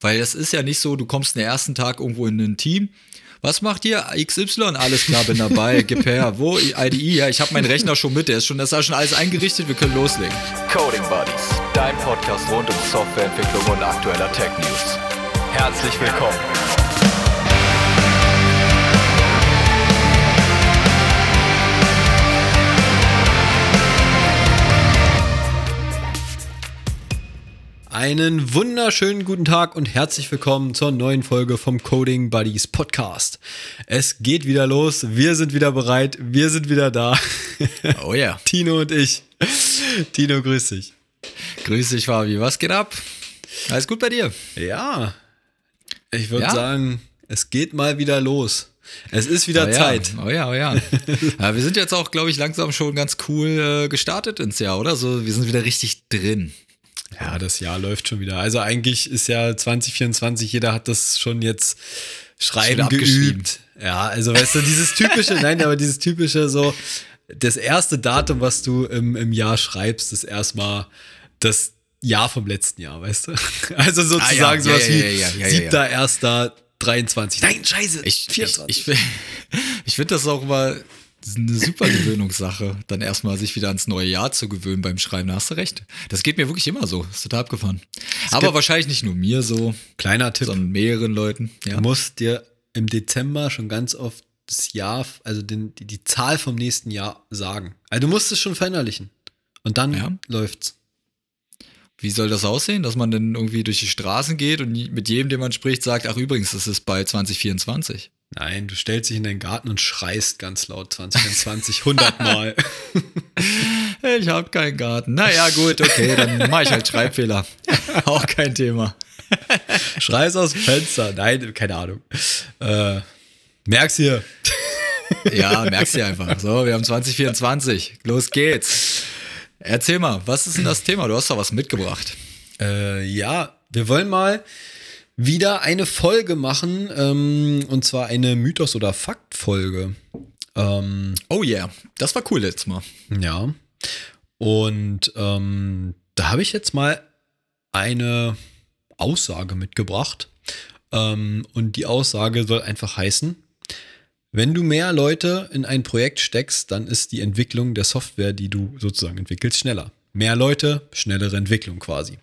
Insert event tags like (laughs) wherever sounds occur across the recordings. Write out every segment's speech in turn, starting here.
Weil es ist ja nicht so, du kommst den ersten Tag irgendwo in ein Team. Was macht ihr? XY? Alles klar, bin dabei. (laughs) Gib her. Wo? IDE? Ja, ich habe meinen Rechner schon mit. Der ist schon, das ist schon alles eingerichtet. Wir können loslegen. Coding Buddies, dein Podcast rund um Softwareentwicklung und aktueller Tech News. Herzlich willkommen. Einen wunderschönen guten Tag und herzlich willkommen zur neuen Folge vom Coding Buddies Podcast. Es geht wieder los, wir sind wieder bereit, wir sind wieder da. (laughs) Oh ja. Tino und ich. Tino, grüß dich. Grüß dich, Fabi. Was geht ab? Alles gut bei dir? Ja, ich würde Ja? sagen, es geht mal wieder los. Es ist wieder oh, Zeit. Ja. Oh ja, oh ja. (laughs) ja. Wir sind jetzt auch, glaube ich, langsam schon ganz cool äh, gestartet ins Jahr, oder? So, wir sind wieder richtig drin. Ja, das Jahr läuft schon wieder. Also eigentlich ist ja 2024, jeder hat das schon jetzt schreiben abgeschrieben. geübt. Ja, also weißt du, dieses typische, (laughs) nein, aber dieses typische so, das erste Datum, was du im, im Jahr schreibst, ist erstmal das Jahr vom letzten Jahr, weißt du? (laughs) Also sozusagen Ah, ja, sowas ja, ja, wie. 7. erster 23. Nein, scheiße, Ich, ich, 24. ich, (laughs) ich finde das auch immer eine super Gewöhnungssache, dann erstmal sich wieder ans neue Jahr zu gewöhnen beim Schreiben. Da hast du recht. Das geht mir wirklich immer so. ist total abgefahren. Aber gibt- wahrscheinlich nicht nur mir so, Kleiner Tipp. sondern mehreren Leuten. Ja. Du musst dir im Dezember schon ganz oft das Jahr, also den, die, die Zahl vom nächsten Jahr sagen. Also du musst es schon verinnerlichen. Und dann Ja. läuft's. Wie soll das aussehen, dass man dann irgendwie durch die Straßen geht und mit jedem, den man spricht, sagt, ach übrigens, das ist bei 2024. Nein, du stellst dich in deinen Garten und schreist ganz laut 2020 100 Mal. (laughs) Ich habe keinen Garten. Naja, gut, okay, dann mache ich halt Schreibfehler. (laughs) Auch kein Thema. Schreist aus dem Fenster. Nein, keine Ahnung. Äh, merk's hier. (laughs) Ja, merkst du einfach. So, wir haben 2024. Los geht's. Erzähl mal, was ist denn das Thema? Du hast da was mitgebracht. Äh, ja, wir wollen mal wieder eine Folge machen. Ähm, und zwar eine Mythos- oder Fakt-Folge. Ähm, Oh yeah, das war cool letztes Mal. Ja. Und ähm, da habe ich jetzt mal eine Aussage mitgebracht. Ähm, und die Aussage soll einfach heißen, wenn du mehr Leute in ein Projekt steckst, dann ist die Entwicklung der Software, die du sozusagen entwickelst, schneller. Mehr Leute, schnellere Entwicklung quasi.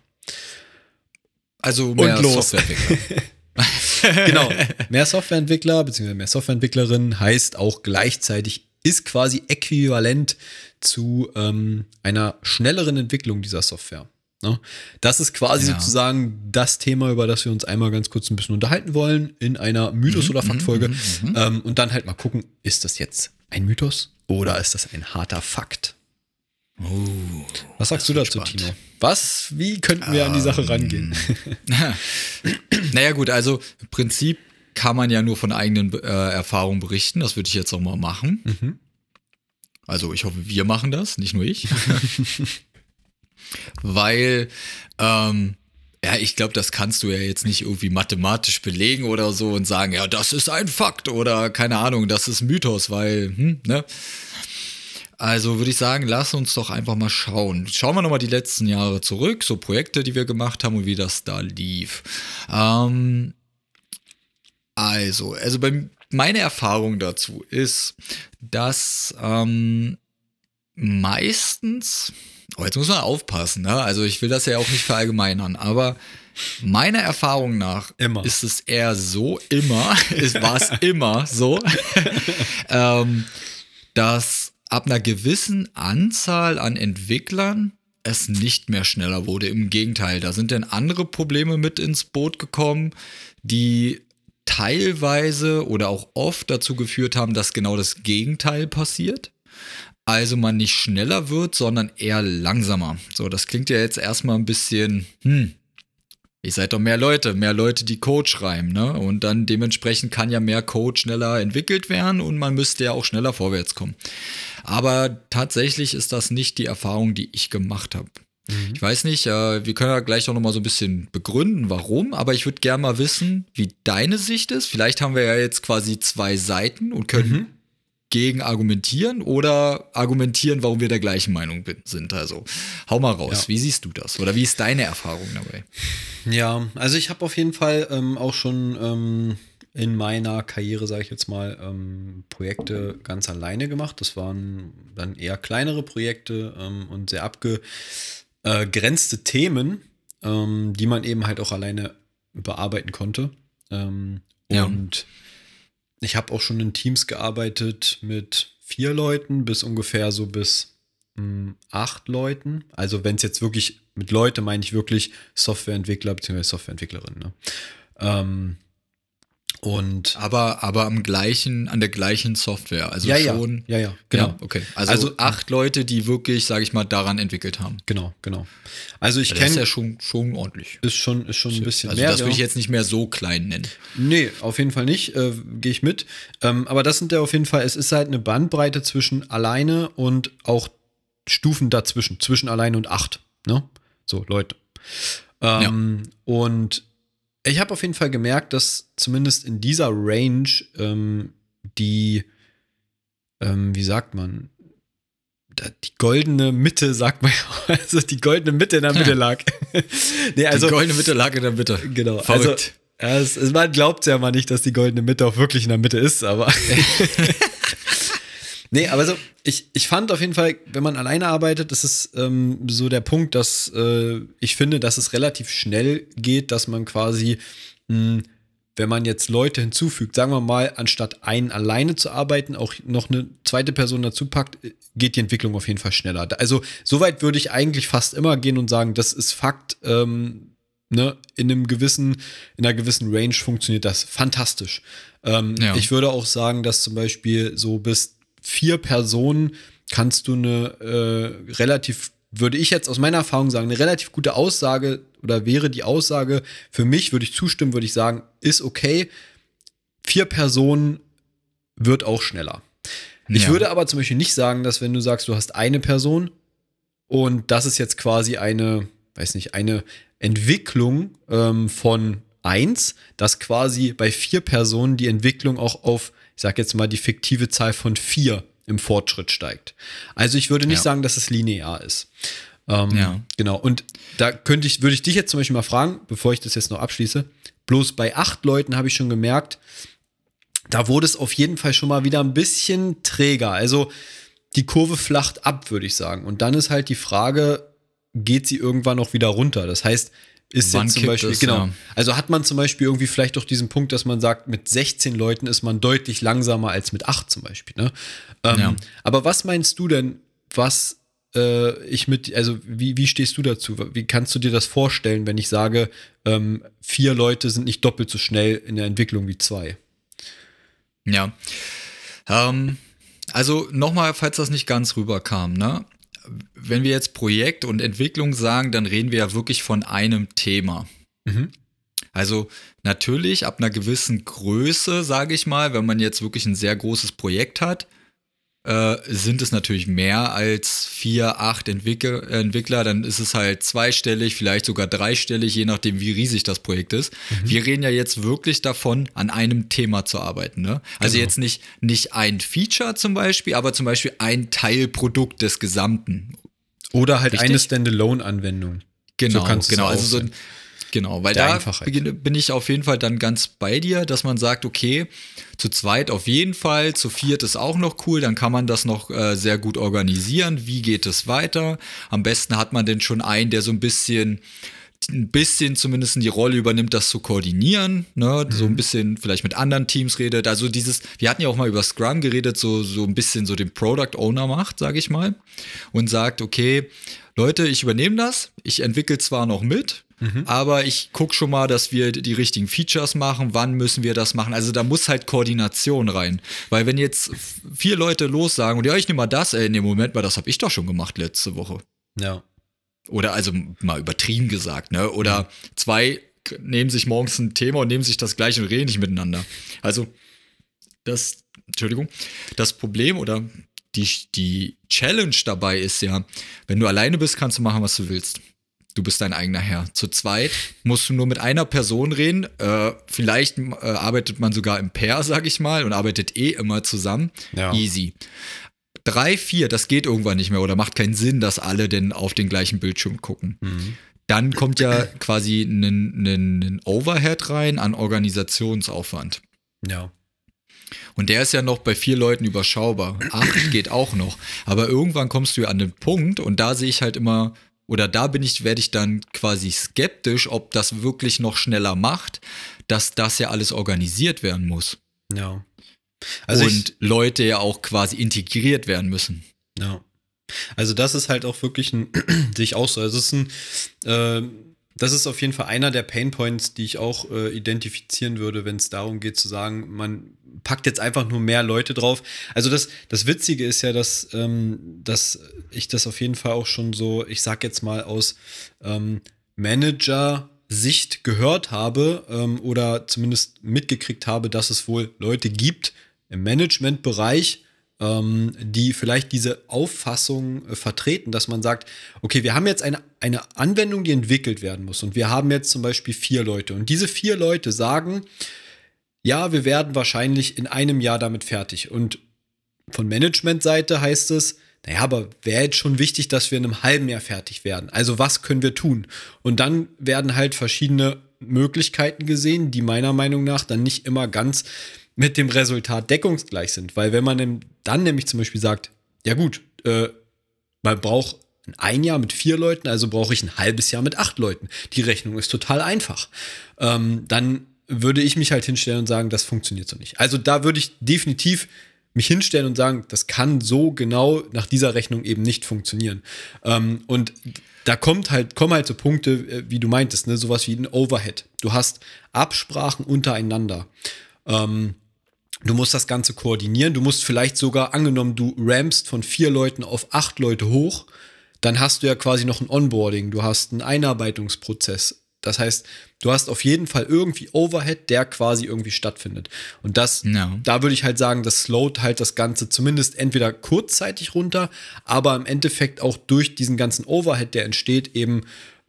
Also mehr los. Softwareentwickler. (laughs) Genau. Mehr Softwareentwickler bzw. mehr Softwareentwicklerinnen heißt auch gleichzeitig, ist quasi äquivalent zu ähm, einer schnelleren Entwicklung dieser Software. Ne? Das ist quasi Ja. sozusagen das Thema, über das wir uns einmal ganz kurz ein bisschen unterhalten wollen in einer Mhm, Mythos- oder Faktfolge. Ähm, und dann halt mal gucken, ist das jetzt ein Mythos oder ist das ein harter Fakt? Was sagst du dazu, Oh, spannend. Tino? Was, wie könnten wir an die Sache rangehen? (laughs) naja, gut, also im Prinzip kann man ja nur von eigenen äh, Erfahrungen berichten. Das würde ich jetzt auch mal machen. Also ich hoffe, wir machen das, nicht nur ich. (laughs) Weil, ähm, ja, ich glaube, das kannst du ja jetzt nicht irgendwie mathematisch belegen oder so und sagen, ja, das ist ein Fakt oder keine Ahnung, das ist Mythos, weil, hm, ne? Also würde ich sagen, lass uns doch einfach mal schauen. Schauen wir nochmal die letzten Jahre zurück, so Projekte, die wir gemacht haben und wie das da lief. Ähm, also, also bei, meine Erfahrung dazu ist, dass ähm, meistens, oh, jetzt muss man aufpassen, ne? also ich will das ja auch nicht verallgemeinern, aber meiner Erfahrung nach Immer. ist es eher so, immer, es war es immer so, (laughs) ähm, dass ab einer gewissen Anzahl an Entwicklern es nicht mehr schneller wurde. Im Gegenteil, da sind dann andere Probleme mit ins Boot gekommen, die teilweise oder auch oft dazu geführt haben, dass genau das Gegenteil passiert. Also man nicht schneller wird, sondern eher langsamer. So, das klingt ja jetzt erstmal ein bisschen, hm, ihr seid doch mehr Leute, mehr Leute, die Code schreiben, ne? Und dann dementsprechend kann ja mehr Code schneller entwickelt werden und man müsste ja auch schneller vorwärts kommen. Aber tatsächlich ist das nicht die Erfahrung, die ich gemacht habe. Ich weiß nicht, äh, wir können ja gleich auch noch mal so ein bisschen begründen, warum, aber ich würde gerne mal wissen, wie deine Sicht ist. Vielleicht haben wir ja jetzt quasi zwei Seiten und können gegen argumentieren oder argumentieren, warum wir der gleichen Meinung sind. Also hau mal raus. Ja. Wie siehst du das? Oder wie ist deine Erfahrung dabei? Ja, also ich habe auf jeden Fall ähm, auch schon ähm, in meiner Karriere, sage ich jetzt mal, ähm, Projekte ganz alleine gemacht. Das waren dann eher kleinere Projekte ähm, und sehr abgegrenzte Themen, ähm, die man eben halt auch alleine bearbeiten konnte. Ähm, Ja. Ich habe auch schon in Teams gearbeitet mit vier Leuten bis ungefähr so bis mh, acht Leuten. Also wenn es jetzt wirklich mit Leute meine ich wirklich Softwareentwickler bzw. Softwareentwicklerin. Ne? Ähm, und Aber, aber am gleichen, an der gleichen Software. Also ja, ja, schon. ja, ja, Genau, genau, okay. Also, Also- acht Leute, die wirklich, sage ich mal, daran entwickelt haben. genau, genau. Also ich Das ist kenne ja schon, schon ordentlich. ist schon ist schon ein bisschen Also mehr. das würde ich ja. jetzt nicht mehr so klein nennen. Nee, auf jeden Fall nicht. Äh, Gehe ich mit. Ähm, aber das sind ja auf jeden Fall, es ist halt eine Bandbreite zwischen alleine und auch Stufen dazwischen, zwischen alleine und acht. Ne? So, Leute. Ähm, Und ich habe auf jeden Fall gemerkt, dass zumindest in dieser Range ähm, die, ähm, wie sagt man, die goldene Mitte, sagt man (laughs) ja, also die goldene Mitte in der Mitte lag. (laughs) nee, Also, die goldene Mitte lag in der Mitte. Genau. Verrückt. Also, es, man glaubt ja mal nicht, dass die goldene Mitte auch wirklich in der Mitte ist, aber. (laughs) nee, aber so, ich, ich fand auf jeden Fall, wenn man alleine arbeitet, das ist ähm, so der Punkt, dass äh, ich finde, dass es relativ schnell geht, dass man quasi, mh, wenn man jetzt Leute hinzufügt, sagen wir mal, anstatt einen alleine zu arbeiten, auch noch eine zweite Person dazu packt, äh, geht die Entwicklung auf jeden Fall schneller. Also, soweit würde ich eigentlich fast immer gehen und sagen, das ist Fakt. Ähm, ne, in einem gewissen, in einer gewissen Range funktioniert das fantastisch. Ähm, Ja. Ich würde auch sagen, dass zum Beispiel so bis vier Personen kannst du eine äh, relativ, würde ich jetzt aus meiner Erfahrung sagen, eine relativ gute Aussage oder wäre die Aussage für mich, würde ich zustimmen, würde ich sagen, ist okay. Vier Personen wird auch schneller. Ich Ja. würde aber zum Beispiel nicht sagen, dass wenn du sagst, du hast eine Person und das ist jetzt quasi eine, weiß nicht, eine Entwicklung ähm, von eins, dass quasi bei vier Personen die Entwicklung auch auf, ich sag jetzt mal, die fiktive Zahl von vier im Fortschritt steigt. Also ich würde nicht Ja. sagen, dass es linear ist. Ähm, Ja. Genau. Und da könnte ich, würde ich dich jetzt zum Beispiel mal fragen, bevor ich das jetzt noch abschließe. Bloß bei acht Leuten habe ich schon gemerkt, da wurde es auf jeden Fall schon mal wieder ein bisschen träger. Also die Kurve flacht ab, würde ich sagen. Und dann ist halt die Frage, geht sie irgendwann auch wieder runter? Das heißt, ist Wann jetzt zum Beispiel, es, genau. ja. Also hat man zum Beispiel irgendwie vielleicht auch diesen Punkt, dass man sagt, mit 16 Leuten ist man deutlich langsamer als mit 8 zum Beispiel. Ne? Ähm, Ja. Aber was meinst du denn, was äh, ich mit, also wie, wie stehst du dazu? Wie kannst du dir das vorstellen, wenn ich sage, ähm, vier Leute sind nicht doppelt so schnell in der Entwicklung wie zwei? Ja. Ähm, also nochmal, falls das nicht ganz rüberkam, ne? Wenn wir jetzt Projekt und Entwicklung sagen, dann reden wir ja wirklich von einem Thema. Mhm. Also natürlich ab einer gewissen Größe, sage ich mal, wenn man jetzt wirklich ein sehr großes Projekt hat, äh, sind es natürlich mehr als vier, acht Entwickler, Entwickler, dann ist es halt zweistellig, vielleicht sogar dreistellig, je nachdem, wie riesig das Projekt ist. Wir reden ja jetzt wirklich davon, an einem Thema zu arbeiten. Ne? Also Genau. jetzt nicht, nicht ein Feature zum Beispiel, aber zum Beispiel ein Teilprodukt des Gesamten. Oder halt Richtig? eine Standalone-Anwendung. Genau, So genau. auch Also so ein, genau, weil da bin ich auf jeden Fall dann ganz bei dir, dass man sagt, okay, zu zweit auf jeden Fall, zu viert ist auch noch cool, dann kann man das noch äh, sehr gut organisieren. Wie geht es weiter? Am besten hat man denn schon einen, der so ein bisschen ein bisschen zumindest die Rolle übernimmt, das zu koordinieren, ne? so Mhm. ein bisschen vielleicht mit anderen Teams redet. Also dieses, wir hatten ja auch mal über Scrum geredet, so, so ein bisschen so den Product Owner macht, sage ich mal, und sagt, okay, Leute, ich übernehme das, ich entwickle zwar noch mit, Mhm. aber ich gucke schon mal, dass wir die richtigen Features machen, wann müssen wir das machen. Also da muss halt Koordination rein. Weil wenn jetzt vier Leute los sagen und ja, ich nehme mal das, ey, nee, Moment mal, das habe ich doch schon gemacht letzte Woche. Ja. Oder also mal übertrieben gesagt, ne? Oder zwei k- nehmen sich morgens ein Thema und nehmen sich das gleiche und reden nicht miteinander. Also das, Entschuldigung, das Problem oder die, die Challenge dabei ist ja, wenn du alleine bist, kannst du machen, was du willst. Du bist dein eigener Herr. Zu zweit musst du nur mit einer Person reden. Äh, vielleicht äh, arbeitet man sogar im Pair, sag ich mal, und arbeitet eh immer zusammen. Ja. Easy. Drei, vier, das geht irgendwann nicht mehr oder macht keinen Sinn, dass alle denn auf den gleichen Bildschirm gucken. Dann kommt ja quasi ein, ein, ein Overhead rein an Organisationsaufwand. Ja. Und der ist ja noch bei vier Leuten überschaubar. Acht (clears throat) geht auch noch. Aber irgendwann kommst du ja an den Punkt und da sehe ich halt immer, oder da bin ich, werde ich dann quasi skeptisch, ob das wirklich noch schneller macht, dass das ja alles organisiert werden muss. Ja. Also ich, und Leute ja auch quasi integriert werden müssen. Ja. Also das ist halt auch wirklich ein, (clears throat) sehe ich auch so. Also es ist ein, äh, das ist auf jeden Fall einer der Painpoints, die ich auch äh, identifizieren würde, wenn es darum geht zu sagen, man packt jetzt einfach nur mehr Leute drauf. Also das, das Witzige ist ja, dass, ähm, dass ich das auf jeden Fall auch schon so, ich sag jetzt mal aus ähm, Manager-Sicht gehört habe ähm, oder zumindest mitgekriegt habe, dass es wohl Leute gibt im Managementbereich, ähm, die vielleicht diese Auffassung äh, vertreten, dass man sagt, okay, wir haben jetzt eine, eine Anwendung, die entwickelt werden muss und wir haben jetzt zum Beispiel vier Leute und diese vier Leute sagen, ja, wir werden wahrscheinlich in einem Jahr damit fertig und von Managementseite heißt es, naja, aber wäre jetzt schon wichtig, dass wir in einem halben Jahr fertig werden. Also was können wir tun? Und dann werden halt verschiedene Möglichkeiten gesehen, die meiner Meinung nach dann nicht immer ganz mit dem Resultat deckungsgleich sind. Weil wenn man dann nämlich zum Beispiel sagt, ja gut, äh, man braucht ein Jahr mit vier Leuten, also brauche ich ein halbes Jahr mit acht Leuten. Die Rechnung ist total einfach. Ähm, dann würde ich mich halt hinstellen und sagen, das funktioniert so nicht. Also da würde ich definitiv mich hinstellen und sagen, das kann so genau nach dieser Rechnung eben nicht funktionieren. Ähm, und da kommt halt, kommen halt so Punkte, äh, wie du meintest, ne, sowas wie ein Overhead. Du hast Absprachen untereinander. Ähm, du musst das Ganze koordinieren. Du musst vielleicht sogar, angenommen, du rampst von vier Leuten auf acht Leute hoch, dann hast du ja quasi noch ein Onboarding, du hast einen Einarbeitungsprozess. Das heißt, du hast auf jeden Fall irgendwie Overhead, der quasi irgendwie stattfindet. Und das, Ja. da würde ich halt sagen, das slowt halt das Ganze zumindest entweder kurzzeitig runter, aber im Endeffekt auch durch diesen ganzen Overhead, der entsteht, eben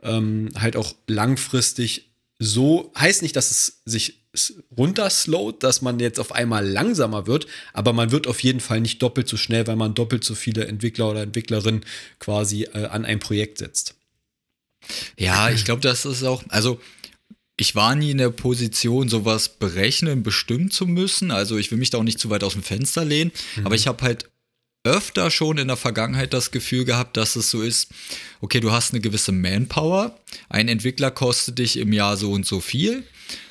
ähm, halt auch langfristig so, heißt nicht, dass es sich s- runterslowt, dass man jetzt auf einmal langsamer wird, aber man wird auf jeden Fall nicht doppelt so schnell, weil man doppelt so viele Entwickler oder Entwicklerinnen quasi äh, an ein Projekt setzt. Ja, (clears throat) ich glaube, das ist auch, also ich war nie in der Position, sowas berechnen, bestimmen zu müssen. Also ich will mich da auch nicht zu weit aus dem Fenster lehnen, aber ich habe halt öfter schon in der Vergangenheit das Gefühl gehabt, dass es so ist, okay, du hast eine gewisse Manpower, ein Entwickler kostet dich im Jahr so und so viel.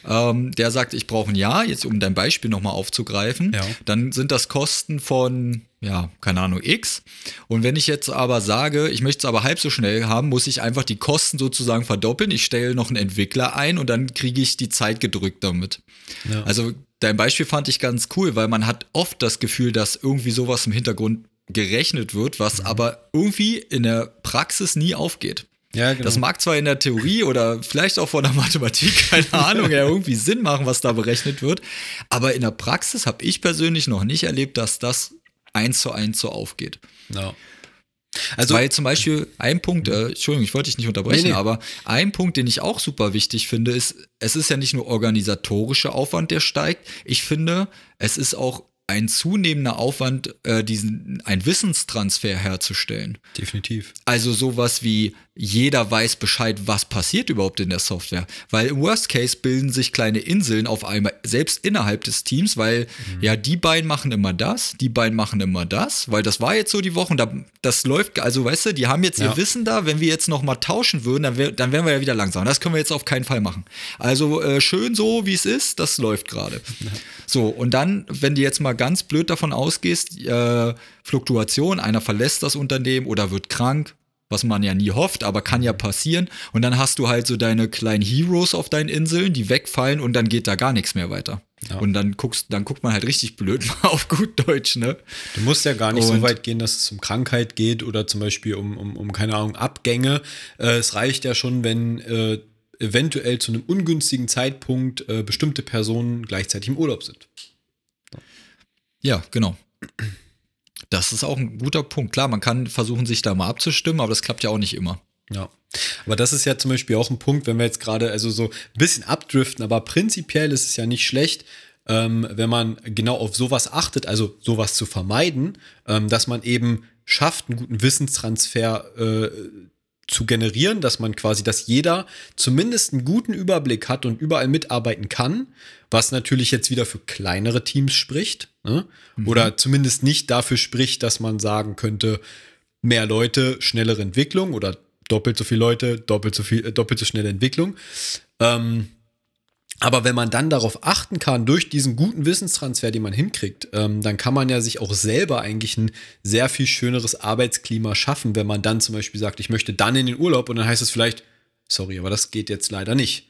Ähm, der sagt, ich brauche ein Jahr, jetzt um dein Beispiel nochmal aufzugreifen, Ja. dann sind das Kosten von, ja, keine Ahnung, X. Und wenn ich jetzt aber sage, ich möchte es aber halb so schnell haben, muss ich einfach die Kosten sozusagen verdoppeln. Ich stelle noch einen Entwickler ein und dann kriege ich die Zeit gedrückt damit. Ja. Also dein Beispiel fand ich ganz cool, weil man hat oft das Gefühl, dass irgendwie sowas im Hintergrund gerechnet wird, was aber irgendwie in der Praxis nie aufgeht. Ja, genau. Das mag zwar in der Theorie oder vielleicht auch von der Mathematik, (laughs) keine Ahnung, ja irgendwie Sinn machen, was da berechnet wird, aber in der Praxis habe ich persönlich noch nicht erlebt, dass das eins zu eins so aufgeht. ja. Also, Weil zum Beispiel ein Punkt, äh, Entschuldigung, ich wollte dich nicht unterbrechen, Nee, nee. aber ein Punkt, den ich auch super wichtig finde, ist, es ist ja nicht nur organisatorischer Aufwand, der steigt. Ich finde, es ist auch ein zunehmender Aufwand, äh, diesen, einen Wissenstransfer herzustellen. definitiv. Also sowas wie jeder weiß Bescheid, was passiert überhaupt in der Software. Weil im Worst Case bilden sich kleine Inseln auf einmal, selbst innerhalb des Teams, weil ja, die beiden machen immer das, die beiden machen immer das, weil das war jetzt so die Woche und da, das läuft, also weißt du, die haben jetzt Ja. ihr Wissen da, wenn wir jetzt noch mal tauschen würden, dann, wär, dann wären wir ja wieder langsam. Das können wir jetzt auf keinen Fall machen. Also äh, schön so, wie es ist, das läuft gerade. So, und dann, wenn du jetzt mal ganz blöd davon ausgehst, äh, Fluktuation, einer verlässt das Unternehmen oder wird krank, was man ja nie hofft, aber kann ja passieren. Und dann hast du halt so deine kleinen Heroes auf deinen Inseln, die wegfallen und dann geht da gar nichts mehr weiter. Ja. Und dann guckst, dann guckt man halt richtig blöd mal (laughs) auf gut Deutsch, ne? Du musst ja gar nicht so Und- weit gehen, dass es um Krankheit geht oder zum Beispiel um, um, um keine Ahnung, Abgänge. Äh, es reicht ja schon, wenn äh, eventuell zu einem ungünstigen Zeitpunkt äh, bestimmte Personen gleichzeitig im Urlaub sind. Ja, genau. Das ist auch ein guter Punkt. Klar, man kann versuchen, sich da mal abzustimmen, aber das klappt ja auch nicht immer. Ja. Aber das ist ja zum Beispiel auch ein Punkt, wenn wir jetzt gerade also so ein bisschen abdriften, aber prinzipiell ist es ja nicht schlecht, ähm, wenn man genau auf sowas achtet, also sowas zu vermeiden, ähm, dass man eben schafft, einen guten Wissenstransfer äh, zu generieren, dass man quasi, dass jeder zumindest einen guten Überblick hat und überall mitarbeiten kann, was natürlich jetzt wieder für kleinere Teams spricht, ne? mhm. oder zumindest nicht dafür spricht, dass man sagen könnte, mehr Leute, schnellere Entwicklung oder doppelt so viele Leute, doppelt so viel, äh, doppelt so schnelle Entwicklung. Ähm, aber wenn man dann darauf achten kann, durch diesen guten Wissenstransfer, den man hinkriegt, ähm, dann kann man ja sich auch selber eigentlich ein sehr viel schöneres Arbeitsklima schaffen, wenn man dann zum Beispiel sagt, ich möchte dann in den Urlaub und dann heißt es vielleicht, sorry, aber das geht jetzt leider nicht.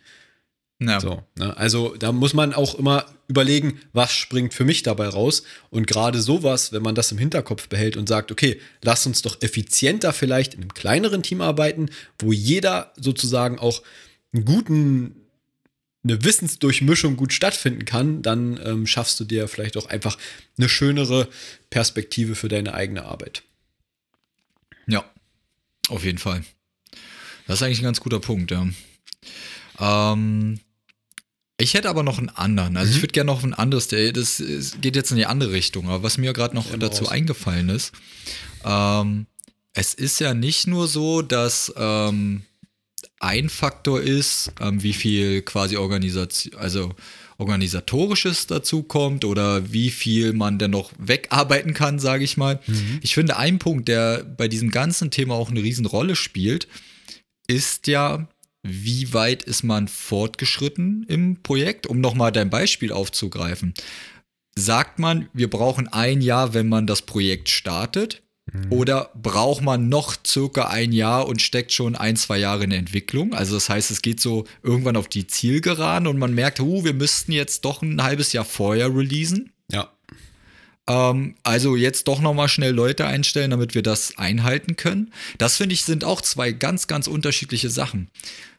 Ja. So, ne? Also da muss man auch immer überlegen, was springt für mich dabei raus. Und gerade sowas, wenn man das im Hinterkopf behält und sagt, okay, lass uns doch effizienter vielleicht in einem kleineren Team arbeiten, wo jeder sozusagen auch einen guten eine Wissensdurchmischung gut stattfinden kann, dann ähm, schaffst du dir vielleicht auch einfach eine schönere Perspektive für deine eigene Arbeit. Ja, auf jeden Fall. Das ist eigentlich ein ganz guter Punkt, ja. Ähm, ich hätte aber noch einen anderen. Also mhm. ich würde gerne noch ein anderes, das geht jetzt in die andere Richtung, aber was mir gerade noch dazu raus. eingefallen ist, ähm, es ist ja nicht nur so, dass ähm, ein Faktor ist, ähm, wie viel quasi Organisation, also organisatorisches dazu kommt oder wie viel man denn noch wegarbeiten kann, sage ich mal. Mhm. Ich finde, ein Punkt, der bei diesem ganzen Thema auch eine Riesenrolle spielt, ist ja, wie weit ist man fortgeschritten im Projekt, um nochmal dein Beispiel aufzugreifen. Sagt man, wir brauchen ein Jahr, wenn man das Projekt startet? Mhm. Oder braucht man noch circa ein Jahr und steckt schon ein, zwei Jahre in der Entwicklung? Also das heißt, es geht so irgendwann auf die Zielgeraden und man merkt, uh, wir müssten jetzt doch ein halbes Jahr vorher releasen. Ja. Ähm, also jetzt doch nochmal schnell Leute einstellen, damit wir das einhalten können. Das finde ich sind auch zwei ganz, ganz unterschiedliche Sachen.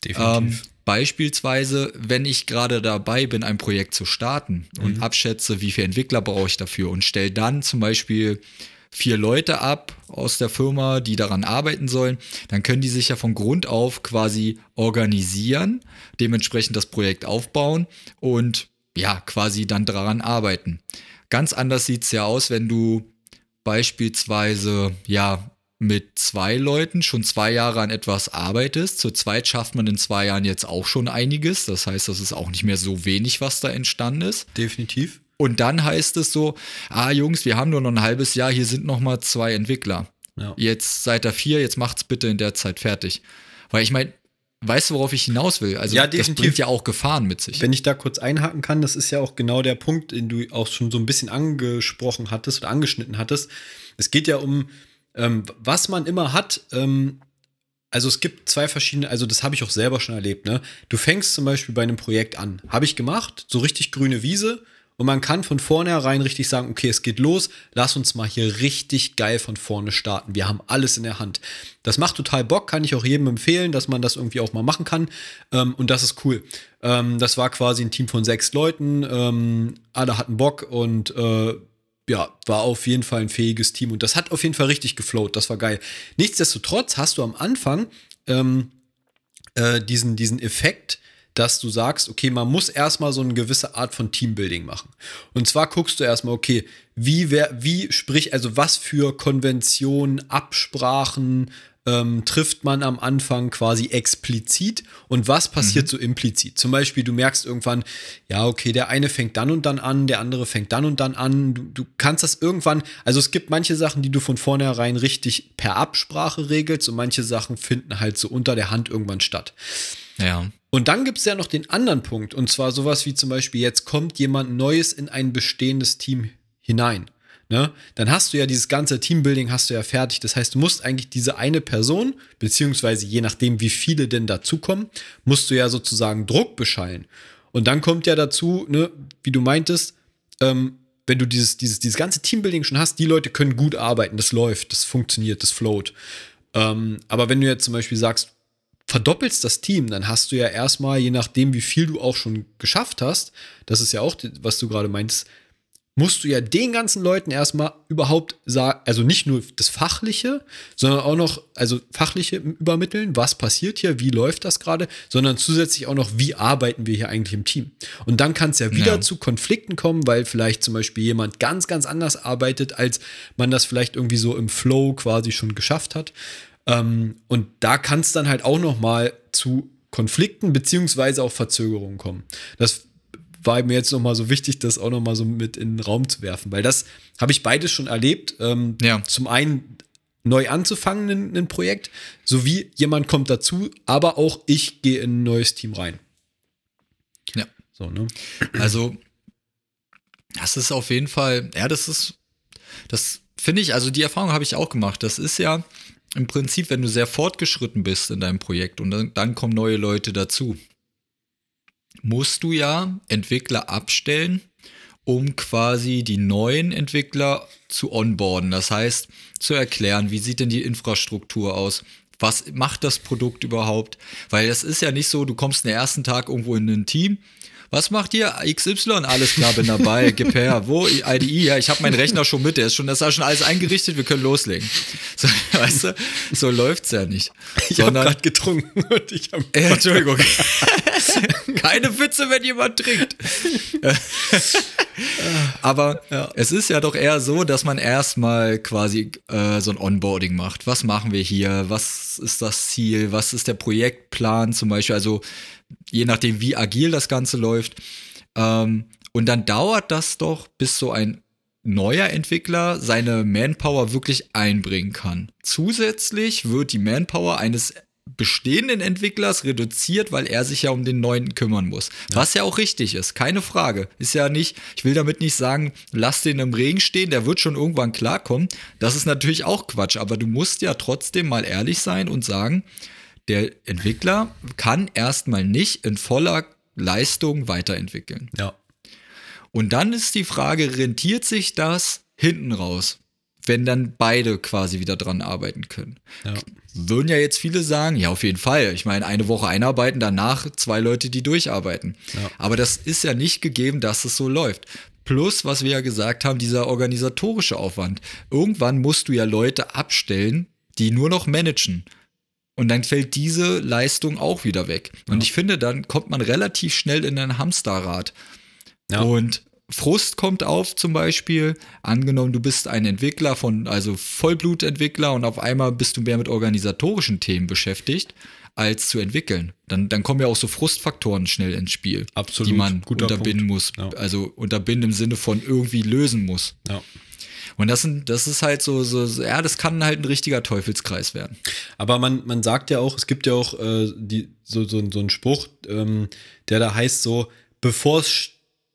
Definitiv. Ähm, Beispielsweise, wenn ich gerade dabei bin, ein Projekt zu starten mhm. und abschätze, wie viele Entwickler brauche ich dafür und stelle dann zum Beispiel vier Leute ab aus der Firma, die daran arbeiten sollen, dann können die sich ja von Grund auf quasi organisieren, dementsprechend das Projekt aufbauen und ja, quasi dann daran arbeiten. Ganz anders sieht es ja aus, wenn du beispielsweise ja mit zwei Leuten schon zwei Jahre an etwas arbeitest. Zu zweit schafft man in zwei Jahren jetzt auch schon einiges. Das heißt, das ist auch nicht mehr so wenig, was da entstanden ist. Definitiv. Und dann heißt es so, ah Jungs, wir haben nur noch ein halbes Jahr, hier sind noch mal zwei Entwickler. Ja. Jetzt seid ihr vier, jetzt macht's bitte in der Zeit fertig. Weil ich meine, weißt du, worauf ich hinaus will? Also ja, das bringt ja auch Gefahren mit sich. Wenn ich da kurz einhaken kann, das ist ja auch genau der Punkt, den du auch schon so ein bisschen angesprochen hattest oder angeschnitten hattest. Es geht ja um, ähm, was man immer hat. Ähm, also es gibt zwei verschiedene, also das habe ich auch selber schon erlebt. Ne? Du fängst zum Beispiel bei einem Projekt an. Habe ich gemacht, so richtig grüne Wiese und man kann von vornherein richtig sagen, okay, es geht los, lass uns mal hier richtig geil von vorne starten. Wir haben alles in der Hand. Das macht total Bock, kann ich auch jedem empfehlen, dass man das irgendwie auch mal machen kann. Ähm, und das ist cool. Ähm, das war quasi ein Team von sechs Leuten. Ähm, alle hatten Bock und äh, ja, war auf jeden Fall ein fähiges Team. Und das hat auf jeden Fall richtig geflowt. Das war geil. Nichtsdestotrotz hast du am Anfang ähm, äh, diesen, diesen Effekt, dass du sagst, okay, man muss erstmal so eine gewisse Art von Teambuilding machen. Und zwar guckst du erstmal, okay, wie, wer, wie sprich, also was für Konventionen, Absprachen ähm, trifft man am Anfang quasi explizit und was passiert mhm. so implizit? Zum Beispiel, du merkst irgendwann, ja, okay, der eine fängt dann und dann an, der andere fängt dann und dann an. Du, du kannst das irgendwann, also es gibt manche Sachen, die du von vornherein richtig per Absprache regelst und manche Sachen finden halt so unter der Hand irgendwann statt. Ja. Und dann gibt es ja noch den anderen Punkt, und zwar sowas wie zum Beispiel, jetzt kommt jemand Neues in ein bestehendes Team hinein. Ne? Dann hast du ja dieses ganze Teambuilding hast du ja fertig. Das heißt, du musst eigentlich diese eine Person, beziehungsweise je nachdem, wie viele denn dazukommen, musst du ja sozusagen Druck beschallen. Und dann kommt ja dazu, ne, wie du meintest, ähm, wenn du dieses, dieses, dieses ganze Teambuilding schon hast, die Leute können gut arbeiten, das läuft, das funktioniert, das float. Ähm, aber wenn du jetzt zum Beispiel sagst, verdoppelst das Team, dann hast du ja erstmal, je nachdem, wie viel du auch schon geschafft hast, das ist ja auch, was du gerade meinst, musst du ja den ganzen Leuten erstmal überhaupt sagen, also nicht nur das Fachliche, sondern auch noch, also Fachliche übermitteln, was passiert hier, wie läuft das gerade, sondern zusätzlich auch noch, wie arbeiten wir hier eigentlich im Team. Und dann kann es ja wieder ja. zu Konflikten kommen, weil vielleicht zum Beispiel jemand ganz, ganz anders arbeitet, als man das vielleicht irgendwie so im Flow quasi schon geschafft hat. Ähm, und da kann es dann halt auch noch mal zu Konflikten beziehungsweise auch Verzögerungen kommen. Das war mir jetzt nochmal so wichtig, das auch nochmal so mit in den Raum zu werfen, weil das habe ich beides schon erlebt. Ähm, ja. Zum einen neu anzufangen, ein, ein Projekt, sowie jemand kommt dazu, aber auch ich gehe in ein neues Team rein. Ja. So, ne? Also, das ist auf jeden Fall, ja, das ist, das finde ich, also die Erfahrung habe ich auch gemacht. Das ist ja im Prinzip, wenn du sehr fortgeschritten bist in deinem Projekt und dann, dann kommen neue Leute dazu musst du ja Entwickler abstellen, um quasi die neuen Entwickler zu onboarden. Das heißt, zu erklären, wie sieht denn die Infrastruktur aus? Was macht das Produkt überhaupt? Weil es ist ja nicht so, du kommst den ersten Tag irgendwo in ein Team was macht ihr? XY, alles klar, bin dabei, (laughs) gib her. Wo? IDE, ja, ich habe meinen Rechner schon mit, der ist schon, das ist schon alles eingerichtet, wir können loslegen. So, (laughs) weißt du, so läuft's ja nicht. Ich habe gerade getrunken (laughs) und ich habe. Äh, Entschuldigung. Keine Witze, wenn jemand trinkt. Aber ja. es ist ja doch eher so, dass man erstmal quasi äh, so ein Onboarding macht. Was machen wir hier? Was ist das Ziel? Was ist der Projektplan zum Beispiel? Also je nachdem, wie agil das Ganze läuft. Ähm, und dann dauert das doch, bis so ein neuer Entwickler seine Manpower wirklich einbringen kann. Zusätzlich wird die Manpower eines bestehenden Entwicklers reduziert, weil er sich ja um den neuen kümmern muss. Ja. Was ja auch richtig ist, keine Frage. Ist ja nicht, ich will damit nicht sagen, lass den im Regen stehen, der wird schon irgendwann klarkommen. Das ist natürlich auch Quatsch, aber du musst ja trotzdem mal ehrlich sein und sagen, der Entwickler kann erstmal nicht in voller Leistung weiterentwickeln. Ja. Und dann ist die Frage, rentiert sich das hinten raus, wenn dann beide quasi wieder dran arbeiten können? Ja. Würden ja jetzt viele sagen, ja, auf jeden Fall. Ich meine, eine Woche einarbeiten, danach zwei Leute, die durcharbeiten. Ja. Aber das ist ja nicht gegeben, dass es so läuft. Plus, was wir ja gesagt haben, dieser organisatorische Aufwand. Irgendwann musst du ja Leute abstellen, die nur noch managen. Und dann fällt diese Leistung auch wieder weg. Und ja. ich finde, dann kommt man relativ schnell in ein Hamsterrad. Ja. Und Frust kommt auf zum Beispiel. Angenommen, du bist ein Entwickler von, also Vollblutentwickler und auf einmal bist du mehr mit organisatorischen Themen beschäftigt, als zu entwickeln. Dann, dann kommen ja auch so Frustfaktoren schnell ins Spiel, Absolut. die man Guter unterbinden Punkt. muss. Ja. Also unterbinden im Sinne von irgendwie lösen muss. Ja. Und das, sind, das ist halt so, so, so, ja, das kann halt ein richtiger Teufelskreis werden. Aber man, man sagt ja auch, es gibt ja auch äh, die, so, so, so einen Spruch, ähm, der da heißt so, bevor es,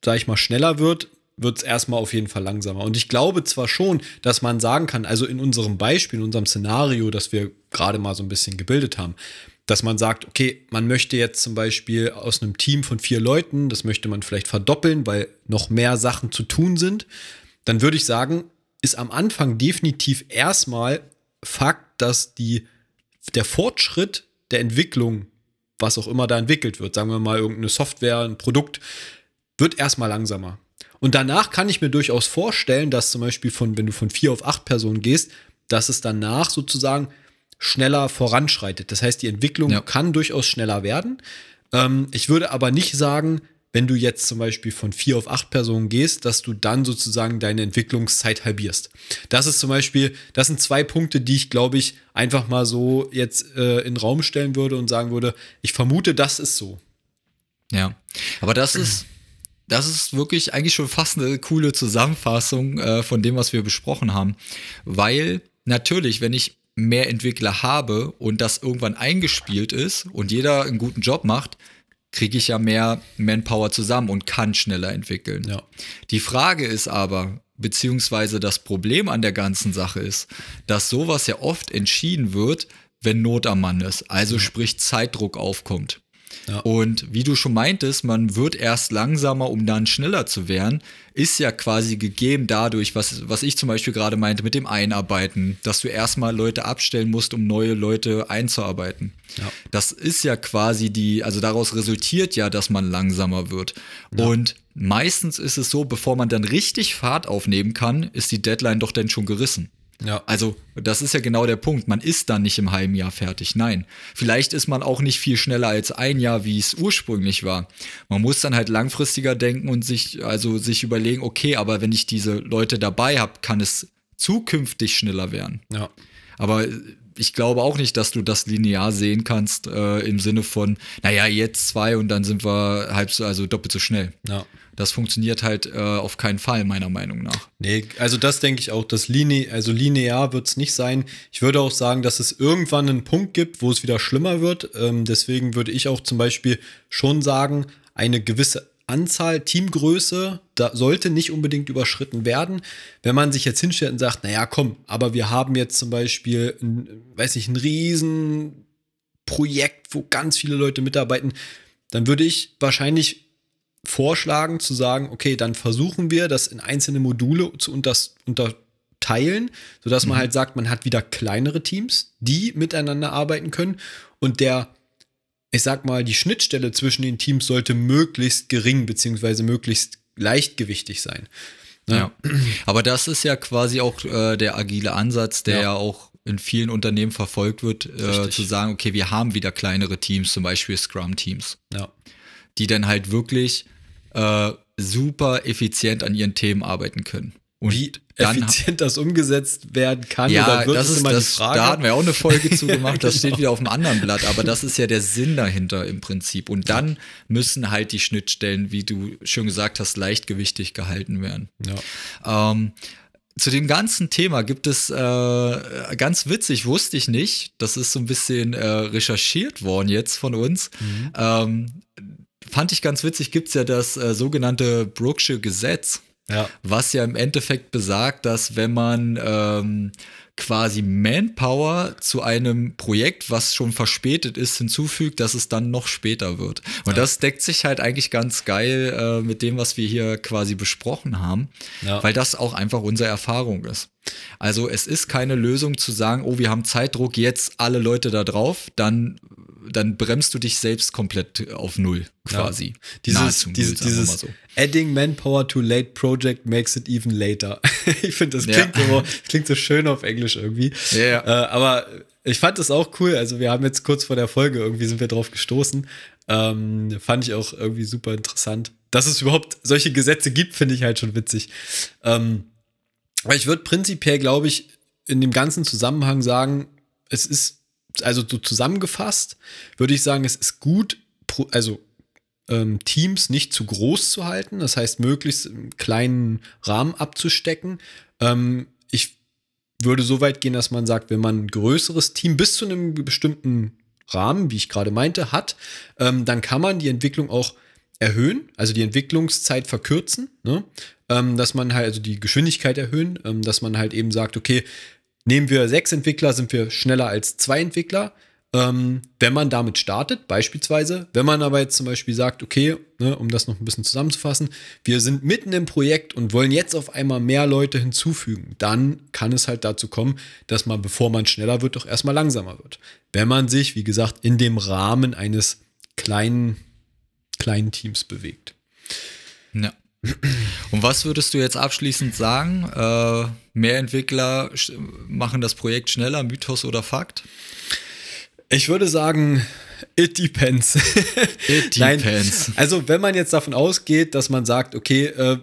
sag ich mal, schneller wird, wird es erstmal auf jeden Fall langsamer. Und ich glaube zwar schon, dass man sagen kann, also in unserem Beispiel, in unserem Szenario, das wir gerade mal so ein bisschen gebildet haben, dass man sagt, okay, man möchte jetzt zum Beispiel aus einem Team von vier Leuten, das möchte man vielleicht verdoppeln, weil noch mehr Sachen zu tun sind, dann würde ich sagen, ist am Anfang definitiv erstmal Fakt, dass die, der Fortschritt der Entwicklung, was auch immer da entwickelt wird, sagen wir mal irgendeine Software, ein Produkt, wird erstmal langsamer. Und danach kann ich mir durchaus vorstellen, dass zum Beispiel von, wenn du von vier auf acht Personen gehst, dass es danach sozusagen schneller voranschreitet. Das heißt, die Entwicklung ja. kann durchaus schneller werden. Ähm, ich würde aber nicht sagen, wenn du jetzt zum Beispiel von vier auf acht Personen gehst, dass du dann sozusagen deine Entwicklungszeit halbierst. Das ist zum Beispiel, das sind zwei Punkte, die ich glaube ich einfach mal so jetzt äh, in den Raum stellen würde und sagen würde, ich vermute, das ist so. Ja, aber das ist, das ist wirklich eigentlich schon fast eine coole Zusammenfassung äh, von dem, was wir besprochen haben. Weil natürlich, wenn ich mehr Entwickler habe und das irgendwann eingespielt ist und jeder einen guten Job macht, kriege ich ja mehr Manpower zusammen und kann schneller entwickeln. Ja. Die Frage ist aber, beziehungsweise das Problem an der ganzen Sache ist, dass sowas ja oft entschieden wird, wenn Not am Mann ist, also ja. sprich Zeitdruck aufkommt. Ja. Und wie du schon meintest, man wird erst langsamer, um dann schneller zu werden, ist ja quasi gegeben dadurch, was, was ich zum Beispiel gerade meinte mit dem Einarbeiten, dass du erstmal Leute abstellen musst, um neue Leute einzuarbeiten. Ja. Das ist ja quasi die, also daraus resultiert ja, dass man langsamer wird. Und meistens ist es so, bevor man dann richtig Fahrt aufnehmen kann, ist die Deadline doch dann schon gerissen. Ja. Also, das ist ja genau der Punkt. Man ist dann nicht im halben Jahr fertig. Nein. Vielleicht ist man auch nicht viel schneller als ein Jahr, wie es ursprünglich war. Man muss dann halt langfristiger denken und sich, also sich überlegen, okay, aber wenn ich diese Leute dabei habe, kann es zukünftig schneller werden. Ja. Aber ich glaube auch nicht, dass du das linear sehen kannst, äh, im Sinne von, naja, jetzt zwei und dann sind wir halb so, also doppelt so schnell. Ja. Das funktioniert halt äh, auf keinen Fall, meiner Meinung nach. Nee, also das denke ich auch, das line also linear wird es nicht sein. Ich würde auch sagen, dass es irgendwann einen Punkt gibt, wo es wieder schlimmer wird. Ähm, deswegen würde ich auch zum Beispiel schon sagen, eine gewisse Anzahl, Teamgröße, da sollte nicht unbedingt überschritten werden. Wenn man sich jetzt hinstellt und sagt, naja, komm, aber wir haben jetzt zum Beispiel, ein, weiß nicht, ein Riesenprojekt, wo ganz viele Leute mitarbeiten, dann würde ich wahrscheinlich vorschlagen zu sagen, okay, dann versuchen wir das in einzelne Module zu unterteilen, sodass man halt sagt, man hat wieder kleinere Teams, die miteinander arbeiten können und der ich sag mal, die Schnittstelle zwischen den Teams sollte möglichst gering beziehungsweise möglichst leichtgewichtig sein. Ne? Ja. Aber das ist ja quasi auch äh, der agile Ansatz, der Ja. ja. auch in vielen Unternehmen verfolgt wird, äh, zu sagen, okay, wir haben wieder kleinere Teams, zum Beispiel Scrum-Teams, Ja. Die dann halt wirklich äh, super effizient an ihren Themen arbeiten können. Und Wie dann effizient das umgesetzt werden kann, ja, oder wird das ist immer das, die Frage. da hatten wir auch eine Folge zu (laughs) gemacht, das steht wieder auf einem anderen Blatt, aber das ist ja der Sinn dahinter im Prinzip. Und dann müssen halt die Schnittstellen, wie du schon gesagt hast, leichtgewichtig gehalten werden. ja. Ähm, zu dem ganzen Thema gibt es äh, ganz witzig, wusste ich nicht. Das ist so ein bisschen äh, recherchiert worden jetzt von uns. Ähm, fand ich ganz witzig, gibt es ja das äh, sogenannte Brooksche Gesetz, ja. was ja im Endeffekt besagt, dass wenn man ähm, quasi Manpower zu einem Projekt, was schon verspätet ist, hinzufügt, dass es dann noch später wird. Und das deckt sich halt eigentlich ganz geil äh, mit dem, was wir hier quasi besprochen haben, Ja. weil das auch einfach unsere Erfahrung ist. Also es ist keine Lösung zu sagen, oh, wir haben Zeitdruck, jetzt alle Leute da drauf, dann, dann bremst du dich selbst komplett auf Null quasi. Dieses, Nahezu Null, dieses, dieses so. Adding Manpower to Late Project makes it even later. (laughs) ich finde, das Ja. klingt immer, klingt so schön auf Englisch irgendwie. Ja, ja. Äh, aber ich fand das auch cool. Also wir haben jetzt kurz vor der Folge irgendwie sind wir drauf gestoßen. Ähm, fand ich auch irgendwie super interessant. Dass es überhaupt solche Gesetze gibt, finde ich halt schon witzig. Ähm, aber ich würde prinzipiell, glaube ich, in dem ganzen Zusammenhang sagen, es ist, also so zusammengefasst, würde ich sagen, es ist gut, also ähm, Teams nicht zu groß zu halten, das heißt, möglichst im kleinen Rahmen abzustecken. Ähm, ich würde so weit gehen, dass man sagt, wenn man ein größeres Team bis zu einem bestimmten Rahmen, wie ich gerade meinte, hat, ähm, dann kann man die Entwicklung auch erhöhen, also die Entwicklungszeit verkürzen, ne? ähm, dass man halt, also die Geschwindigkeit erhöhen, ähm, dass man halt eben sagt, okay, nehmen wir sechs Entwickler, sind wir schneller als zwei Entwickler. Ähm, wenn man damit startet, beispielsweise, wenn man aber jetzt zum Beispiel sagt, okay, ne, um das noch ein bisschen zusammenzufassen, wir sind mitten im Projekt und wollen jetzt auf einmal mehr Leute hinzufügen, dann kann es halt dazu kommen, dass man, bevor man schneller wird, doch erstmal langsamer wird. Wenn man sich, wie gesagt, in dem Rahmen eines kleinen, kleinen Teams bewegt. Ja. Und was würdest du jetzt abschließend sagen? Äh, mehr Entwickler machen das Projekt schneller, Mythos oder Fakt? Ich würde sagen, it depends. (laughs) It Nein, depends. also wenn man jetzt davon ausgeht, dass man sagt, okay, äh,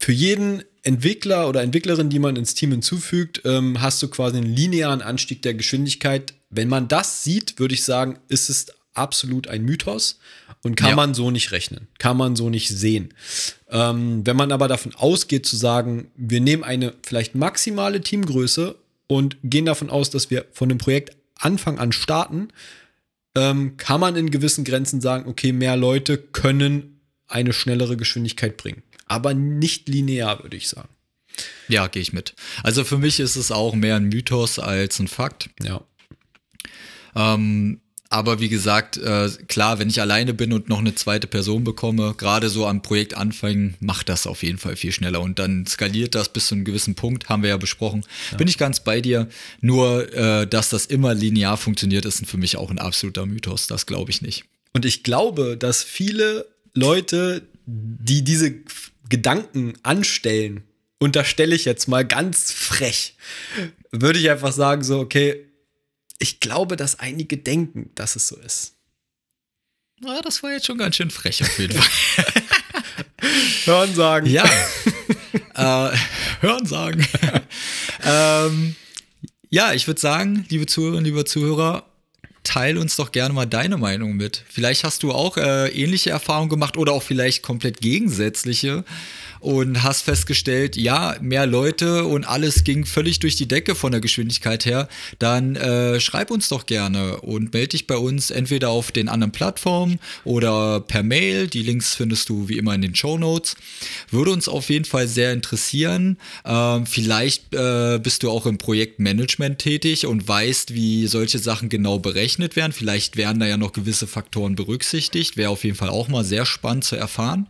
für jeden Entwickler oder Entwicklerin, die man ins Team hinzufügt, ähm, hast du quasi einen linearen Anstieg der Geschwindigkeit. Wenn man das sieht, würde ich sagen, ist es absolut ein Mythos und kann Ja. man so nicht rechnen, kann man so nicht sehen. Ähm, wenn man aber davon ausgeht zu sagen, wir nehmen eine vielleicht maximale Teamgröße und gehen davon aus, dass wir von dem Projekt Anfang an starten, ähm, kann man in gewissen Grenzen sagen, okay, mehr Leute können eine schnellere Geschwindigkeit bringen. Aber nicht linear, würde ich sagen. Ja, gehe ich mit. Also für mich ist es auch mehr ein Mythos als ein Fakt. Ja. Ähm, aber wie gesagt, äh, klar, wenn ich alleine bin und noch eine zweite Person bekomme, gerade so am Projekt anfangen, macht das auf jeden Fall viel schneller und dann skaliert das bis zu einem gewissen Punkt, haben wir ja besprochen. Ja. Bin ich ganz bei dir. Nur, äh, dass das immer linear funktioniert, ist für mich auch ein absoluter Mythos. Das glaube ich nicht. Und ich glaube, dass viele Leute, die diese Gedanken anstellen, unterstelle ich jetzt mal ganz frech, würde ich einfach sagen, so, okay, ich glaube, dass einige denken, dass es so ist. Na, das war jetzt schon ganz schön frech auf jeden Fall. (laughs) Hören sagen. Ja. (laughs) äh, hören sagen. (laughs) ähm, ja, ich würde sagen, liebe Zuhörerinnen, liebe Zuhörer, teil uns doch gerne mal deine Meinung mit. Vielleicht hast du auch äh, ähnliche Erfahrungen gemacht oder auch vielleicht komplett gegensätzliche und hast festgestellt, ja, mehr Leute und alles ging völlig durch die Decke von der Geschwindigkeit her, dann äh, schreib uns doch gerne und melde dich bei uns entweder auf den anderen Plattformen oder per Mail. Die Links findest du wie immer in den Show Notes. Würde uns auf jeden Fall sehr interessieren. Ähm, vielleicht äh, bist du auch im Projektmanagement tätig und weißt, wie solche Sachen genau berechnet werden. Vielleicht werden da ja noch gewisse Faktoren berücksichtigt. Wäre auf jeden Fall auch mal sehr spannend zu erfahren.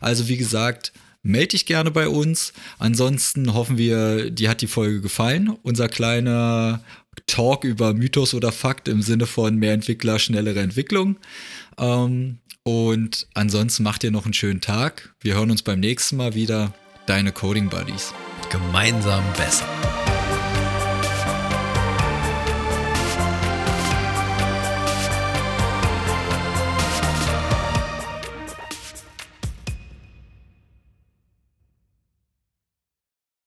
Also wie gesagt, melde dich gerne bei uns. Ansonsten hoffen wir, dir hat die Folge gefallen. Unser kleiner Talk über Mythos oder Fakt im Sinne von mehr Entwickler, schnellere Entwicklung. Ähm, und ansonsten macht ihr noch einen schönen Tag. Wir hören uns beim nächsten Mal wieder. Deine Coding Buddies. Gemeinsam besser.